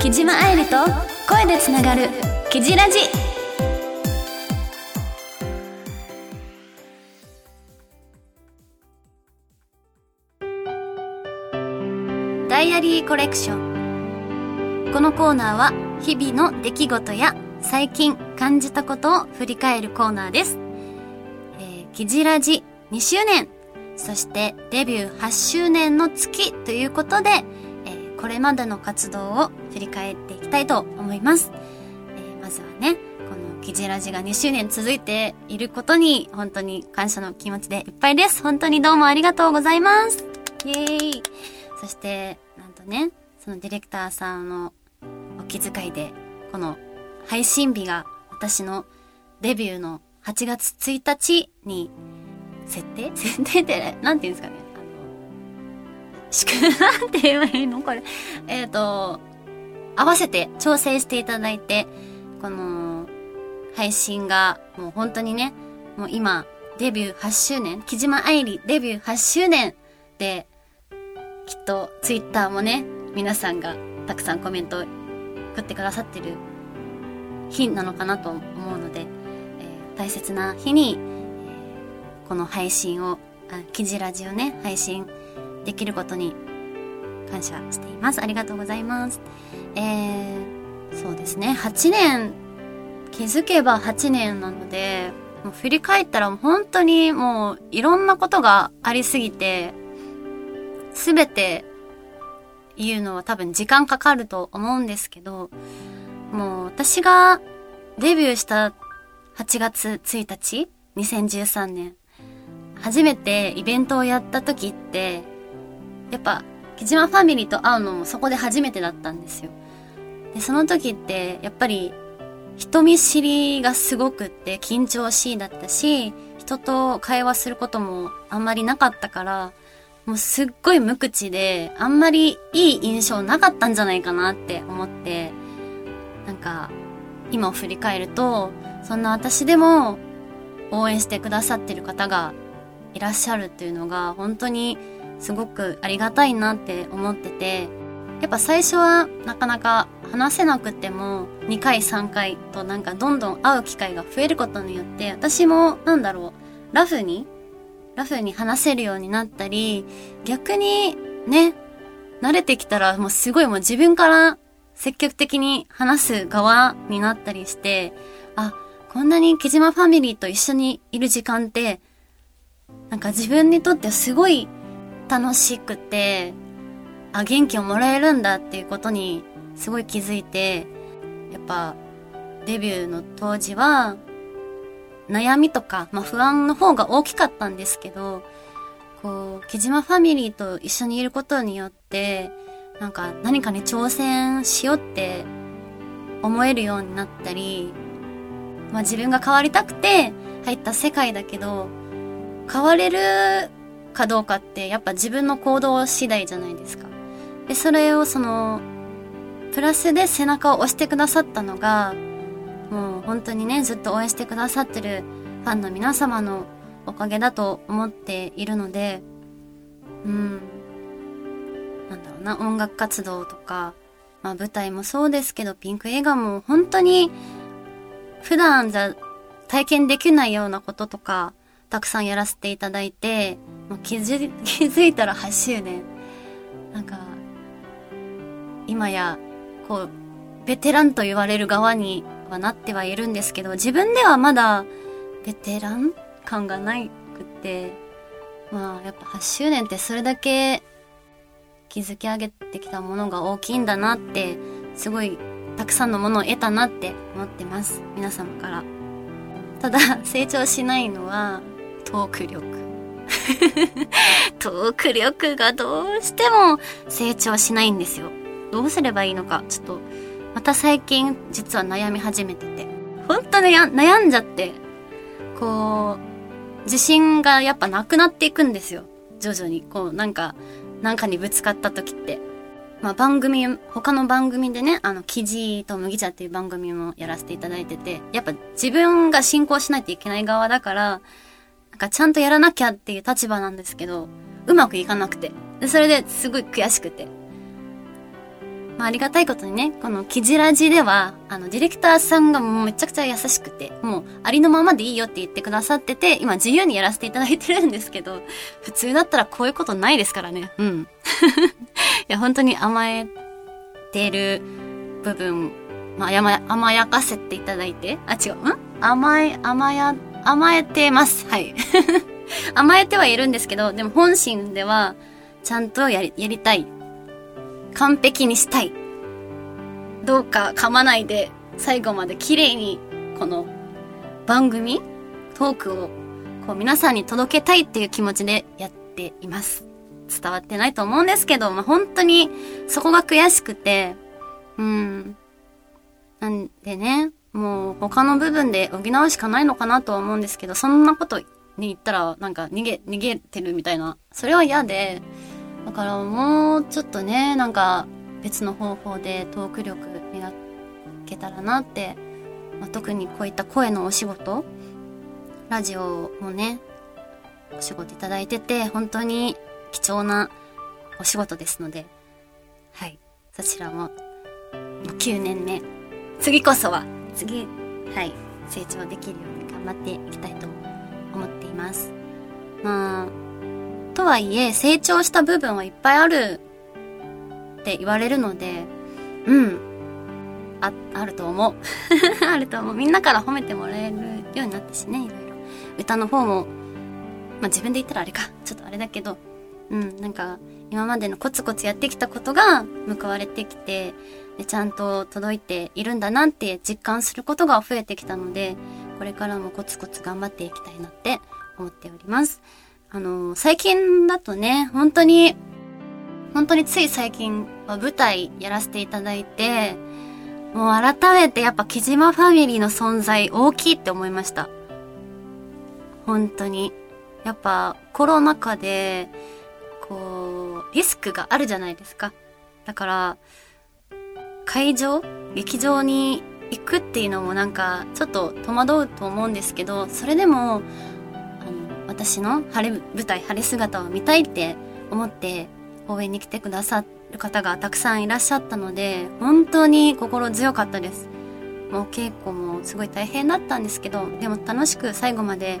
木島愛理と声でつながる「キジラジ」ダイアリーコレクションこのコーナーは日々の出来事や最近感じたことを振り返るコーナーです。キジラジ2周年、そしてデビュー8周年の月ということで、えー、これまでの活動を振り返っていきたいと思います。えー、まずはね、このキジラジが2周年続いていることに本当に感謝の気持ちでいっぱいです。本当にどうもありがとうございます。イエーイ。そして、なんとね、そのディレクターさんのお気遣いで、この配信日が私のデビューの8月1日に設定設定って、なんて言うんですかね？あの、しく、なんて言えばいいの？これ。えっ、ー、と、合わせて調整していただいて、この、配信が、もう本当にね、もう今、デビュー8周年、木島愛理デビュー8周年で、きっとツイッターもね、皆さんがたくさんコメント送ってくださってる日なのかなと思うので、大切な日に、この配信を、あ、記事ラジオね、配信できることに感謝しています。ありがとうございます。えー、そうですね、8年、気づけば8年なので、もう振り返ったら本当にもういろんなことがありすぎて、すべて言うのは多分時間かかると思うんですけど、もう私がデビューした8月1日、2013年、初めてイベントをやった時って、やっぱ、木島ファミリーと会うのもそこで初めてだったんですよ。で、その時って、やっぱり、人見知りがすごくって緊張しいだったし、人と会話することもあんまりなかったから、もうすっごい無口で、あんまりいい印象なかったんじゃないかなって思って、なんか、今を振り返ると、そんな私でも応援してくださってる方がいらっしゃるっていうのが本当にすごくありがたいなって思ってて、やっぱ最初はなかなか話せなくても2回3回となんかどんどん会う機会が増えることによって私もなんだろう、ラフに、ラフに話せるようになったり、逆にね、慣れてきたらもうすごいもう自分から積極的に話す側になったりして、あ、こんなに木島ファミリーと一緒にいる時間って、なんか自分にとってすごい楽しくて、あ、元気をもらえるんだっていうことにすごい気づいて、やっぱデビューの当時は、悩みとか、まあ不安の方が大きかったんですけど、こう、木島ファミリーと一緒にいることによって、なんか何かに挑戦しようって思えるようになったり、まあ自分が変わりたくて入った世界だけど、変われるかどうかってやっぱ自分の行動次第じゃないですか。で、それをその、プラスで背中を押してくださったのが、もう本当にね、ずっと応援してくださってるファンの皆様のおかげだと思っているので、うん、なんだろうな、音楽活動とか、まあ舞台もそうですけど、ピンク映画も本当に普段じゃ体験できないようなこととか、たくさんやらせていただいて、もう気づ 気づいたら8周年。なんか、今や、こう、ベテランと言われる側にはなってはいるんですけど、自分ではまだ、ベテラン感がないくって、まあ、やっぱ8周年ってそれだけ築き上げてきたものが大きいんだなって、すごいたくさんのものを得たなって思ってます。皆様から。ただ、成長しないのは、トーク力。トーク力がどうしても成長しないんですよ。どうすればいいのか、ちょっと、また最近実は悩み始めてて。本当に悩んじゃって、こう、自信がやっぱなくなっていくんですよ。徐々に。こう、なんか、なんかにぶつかった時って。まあ番組、他の番組でね、あの、記事と麦茶っていう番組もやらせていただいてて、やっぱ自分が進行しないといけない側だから、なんかちゃんとやらなきゃっていう立場なんですけど、うまくいかなくて。それですごい悔しくて。まあ、ありがたいことにね、このキジラジでは、あの、ディレクターさんがもうめちゃくちゃ優しくて、もうありのままでいいよって言ってくださってて、今自由にやらせていただいてるんですけど、普通だったらこういうことないですからね。うん。いや、本当に甘えてる部分、まあ、甘甘やかせていただいて、あ、違う、ん？甘え、甘や、甘えてます。はい。甘えてはいるんですけど、でも本心では、ちゃんとやり、やりたい完璧にしたい。どうか噛まないで最後まで綺麗にこの番組、トークをこう皆さんに届けたいっていう気持ちでやっています。伝わってないと思うんですけど、まあ、本当にそこが悔しくて、うん。なんでね、もう他の部分で補うしかないのかなとは思うんですけど、そんなことに言ったらなんか逃げ、逃げてるみたいな、それは嫌で、だからもうちょっとね、なんか別の方法でトーク力磨けたらなって、まあ、特にこういった声のお仕事、ラジオもね、お仕事いただいてて、本当に貴重なお仕事ですので、はい、そちらも、9年目、次こそは、次、はい、成長できるように頑張っていきたいと思っています。まあ、とはいえ、成長した部分はいっぱいあるって言われるので、うん。あ、あると思う。あると思う。みんなから褒めてもらえるようになったしね、いろいろ。歌の方も、まあ、自分で言ったらあれか。ちょっとあれだけど、うん、なんか、今までのコツコツやってきたことが報われてきて、でちゃんと届いているんだなって実感することが増えてきたので、これからもコツコツ頑張っていきたいなって思っております。あの、最近だとね、本当に、本当につい最近は舞台やらせていただいて、もう改めてやっぱ木島ファミリーの存在大きいって思いました。本当に。やっぱコロナ禍で、こう、リスクがあるじゃないですか。だから、会場劇場に行くっていうのもなんかちょっと戸惑うと思うんですけど、それでも私の晴れ舞台晴れ姿を見たいって思って応援に来てくださる方がたくさんいらっしゃったので本当に心強かったです。もう稽古もすごい大変だったんですけどでも楽しく最後まで、え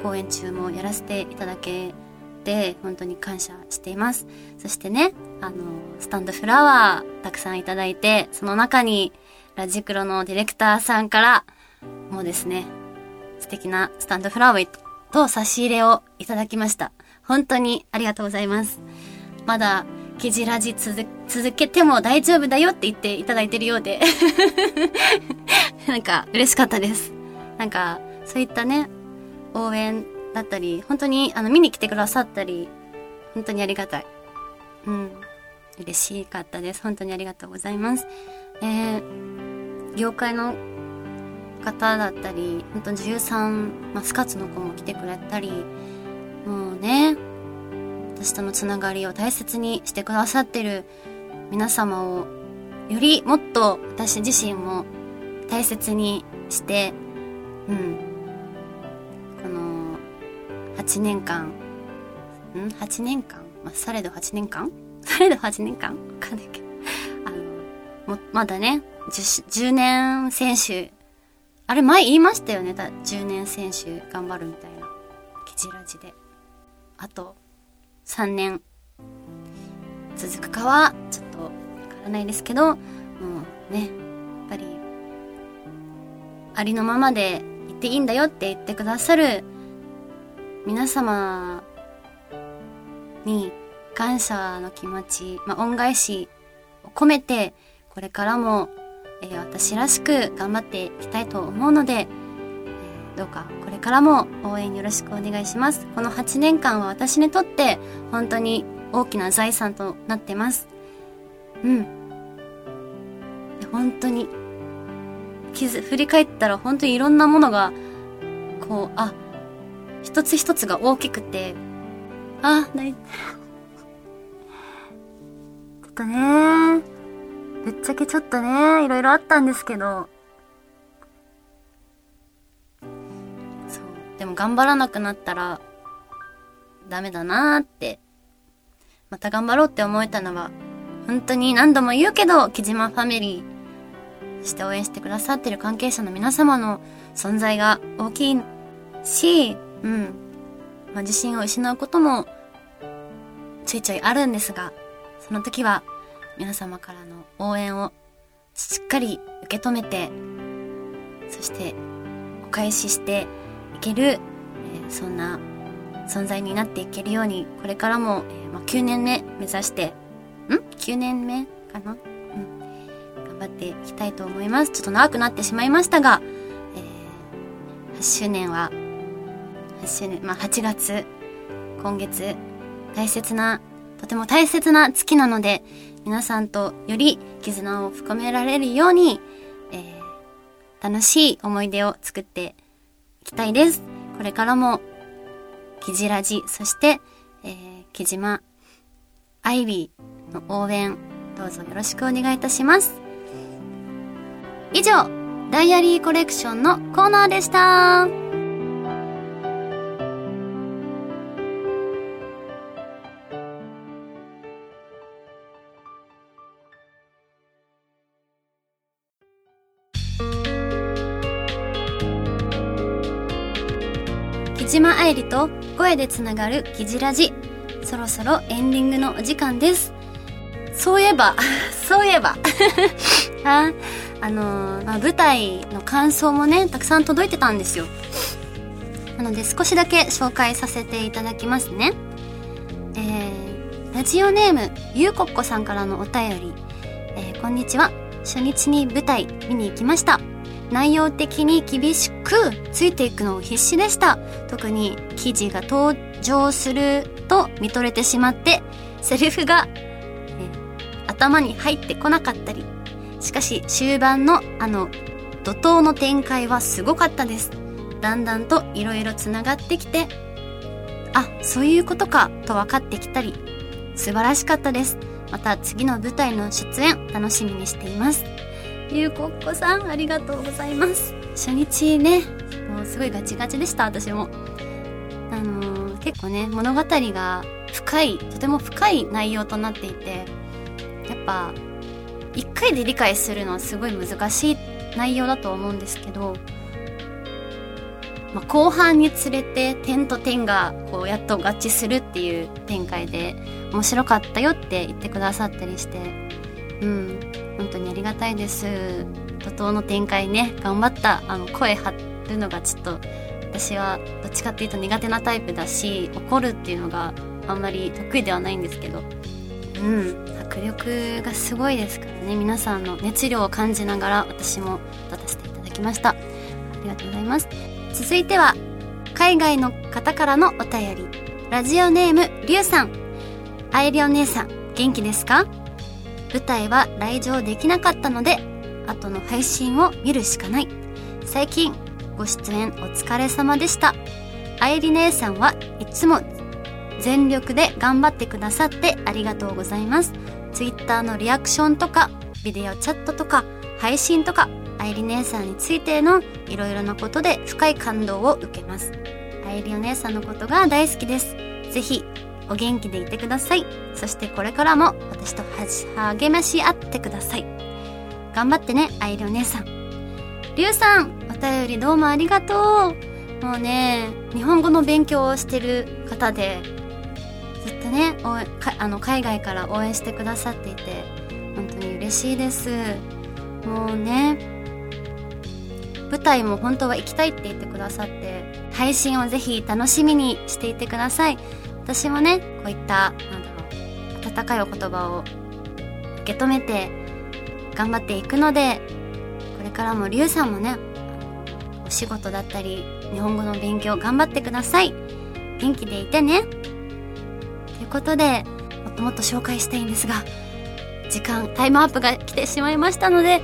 ー、公演中もやらせていただけて本当に感謝しています。そしてねあのスタンドフラワーたくさんいただいてその中にラジクロのディレクターさんからもうですね素敵なスタンドフラワーと差し入れをいただきました。本当にありがとうございます。まだ、キジラジ続けても大丈夫だよって言っていただいてるようで なんか嬉しかったです。なんか、そういったね、応援だったり、本当にあの見に来てくださったり、本当にありがたい。うん。嬉しかったです。本当にありがとうございます。えー、業界の方だったり、本当に女優さん、まあ、スカツの子も来てくれたり、もうね、私とのつながりを大切にしてくださってる皆様を、よりもっと私自身も大切にして、うん、この8年間、ん ?8 年間？まあ、されど8年間？されど8年間？わかんないけど。あの、も、まだね、10, 10年選手あれ前言いましたよね。10年選手頑張るみたいな。キジラジで。あと、3年続くかは、ちょっとわからないですけど、もうね、やっぱり、ありのままで言っていいんだよって言ってくださる皆様に感謝の気持ち、まあ、恩返しを込めて、これからもえー、私らしく頑張っていきたいと思うので、どうかこれからも応援よろしくお願いします。この8年間は私にとって本当に大きな財産となってます。うん。本当に、傷、振り返ったら本当にいろんなものが、こう、あ、一つ一つが大きくて、あ、ない、ちょっとねぶっちゃけちょっとね、いろいろあったんですけど、そう、でも頑張らなくなったら、ダメだなーって、また頑張ろうって思えたのは、本当に何度も言うけど、木島ファミリー、そして応援してくださってる関係者の皆様の存在が大きいし、うん。まあ、自信を失うことも、ちょいちょいあるんですが、その時は、皆様からの応援をしっかり受け止めて、そしてお返ししていける、えー、そんな存在になっていけるように、これからも、えー、まあ、9年目目指して、ん ?9 年目かな？うん。頑張っていきたいと思います。ちょっと長くなってしまいましたが、えー、8周年は、8周年、まあ、8月、今月、大切な、とても大切な月なので、皆さんとより絆を深められるように、えー、楽しい思い出を作っていきたいです。これからも、キジラジ、そして、えー、木島愛理の応援、どうぞよろしくお願いいたします。以上、ダイアリーコレクションのコーナーでした。島愛理と声でつながるキジラジ。そろそろエンディングのお時間です。そういえば、そういえば あ、あのー、まあ、舞台の感想もね、たくさん届いてたんですよ。なので少しだけ紹介させていただきますね。えー、ラジオネーム、ゆうこっこさんからのお便り。えー、こんにちは。初日に舞台見に行きました。内容的に厳しくついていくのを必死でした。特に記事が登場すると見とれてしまって、セリフが、え頭に入ってこなかったり。しかし終盤のあの怒涛の展開はすごかったです。だんだんと色々繋がってきて、あ、そういうことかと分かってきたり、素晴らしかったです。また次の舞台の出演楽しみにしています。ゆうこっこさん、ありがとうございます。初日ね、もうすごいガチガチでした、私も。あのー、結構ね、物語が深い、とても深い内容となっていて、やっぱ、一回で理解するのはすごい難しい内容だと思うんですけど、まあ、後半につれて点と点がこうやっと合致するっていう展開で面白かったよって言ってくださったりして、うん、本当にありがたいです。怒涛の展開ね。頑張った。あの声張るのがちょっと私はどっちかっていうと苦手なタイプだし怒るっていうのがあんまり得意ではないんですけど。うん。迫力がすごいですからね。皆さんの熱量を感じながら私も立たせていただきました。ありがとうございます。続いては海外の方からのお便り。ラジオネームりゅうさん。あいりお姉さん元気ですか？舞台は来場できなかったので、後の配信を見るしかない。最近、ご出演お疲れ様でした。愛理姉さんはいつも全力で頑張ってくださってありがとうございます。Twitter のリアクションとか、ビデオチャットとか、配信とか、愛理姉さんについてのいろいろなことで深い感動を受けます。愛理お姉さんのことが大好きです。ぜひお元気でいてください。そしてこれからも私と励まし合ってください。頑張ってね、愛りお姉さん。りゅうさん、お便りどうもありがとう。もうね、日本語の勉強をしてる方で、ずっとね、あの海外から応援してくださっていて、本当に嬉しいです。もうね、舞台も本当は行きたいって言ってくださって、配信をぜひ楽しみにしていてください。私もねこういったなんだろう温かいお言葉を受け止めて頑張っていくのでこれからもりゅうさんもねお仕事だったり日本語の勉強頑張ってください。元気でいてね。ということでもっともっと紹介したいんですが時間タイムアップが来てしまいましたので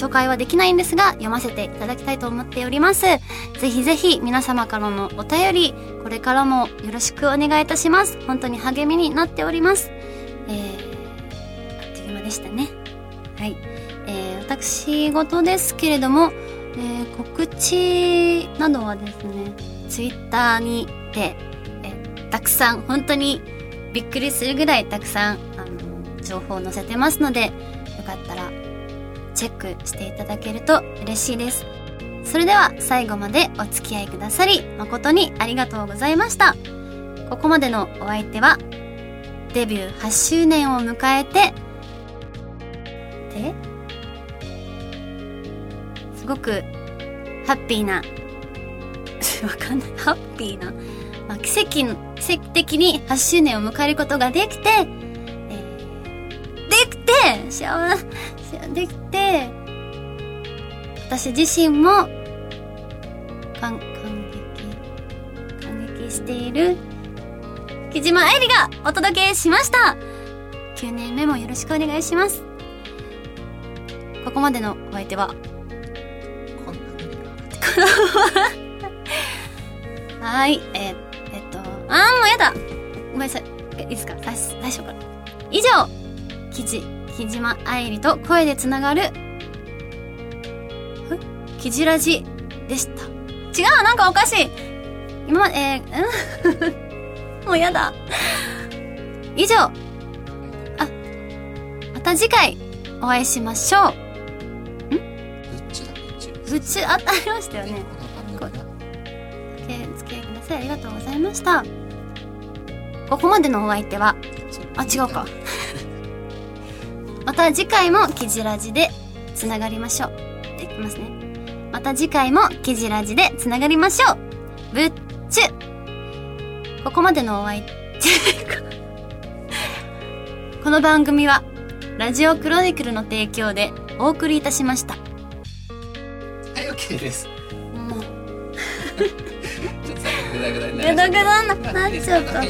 紹介はできないんですが、読ませていただきたいと思っております。ぜひぜひ皆様からのお便り、これからもよろしくお願いいたします。本当に励みになっております。えー、あっという間でしたね。はい。えー、私事ですけれども、えー告知などはですね、ツイッターにて、えたくさん、本当にびっくりするぐらいたくさん、あの、情報を載せてますので、よかったら、チェックしていただけると嬉しいです。それでは、最後までお付き合いくださり、誠にありがとうございました。ここまでのお相手は、デビュー8周年を迎えて、で、すごくハッピーな、わかんない、ハッピーな、まあ、奇跡の、奇跡的に8周年を迎えることができて、えーできて、幸せ、て、私自身も、感、感激、感激している、木島愛理がお届けしました9年目もよろしくお願いします。ここまでのお相手は、こんな無理がはい、ええっと、あーもうやだごめんなさい。いいですか？最最初から。以上、きじ、木島愛理と声でつながる、え？キジラジでした。違うなんかおかしい今まで、えー、うん？もうやだ。以上、あ、また次回お会いしましょう。うっちだうっちうち、あ、ありましたよね。この番組はお付き合いください。ありがとうございました。ここまでのお相手は、あ、違うか。また次回もキジラジでつながりましょう。できますね。また次回もキジラジでつながりましょう。ぶっちゅ。ここまでのお相手。この番組は、ラジオクロニクルの提供でお送りいたしました。はい、OK です。もう、ちょっと最後グダグダになグダグダになっちゃった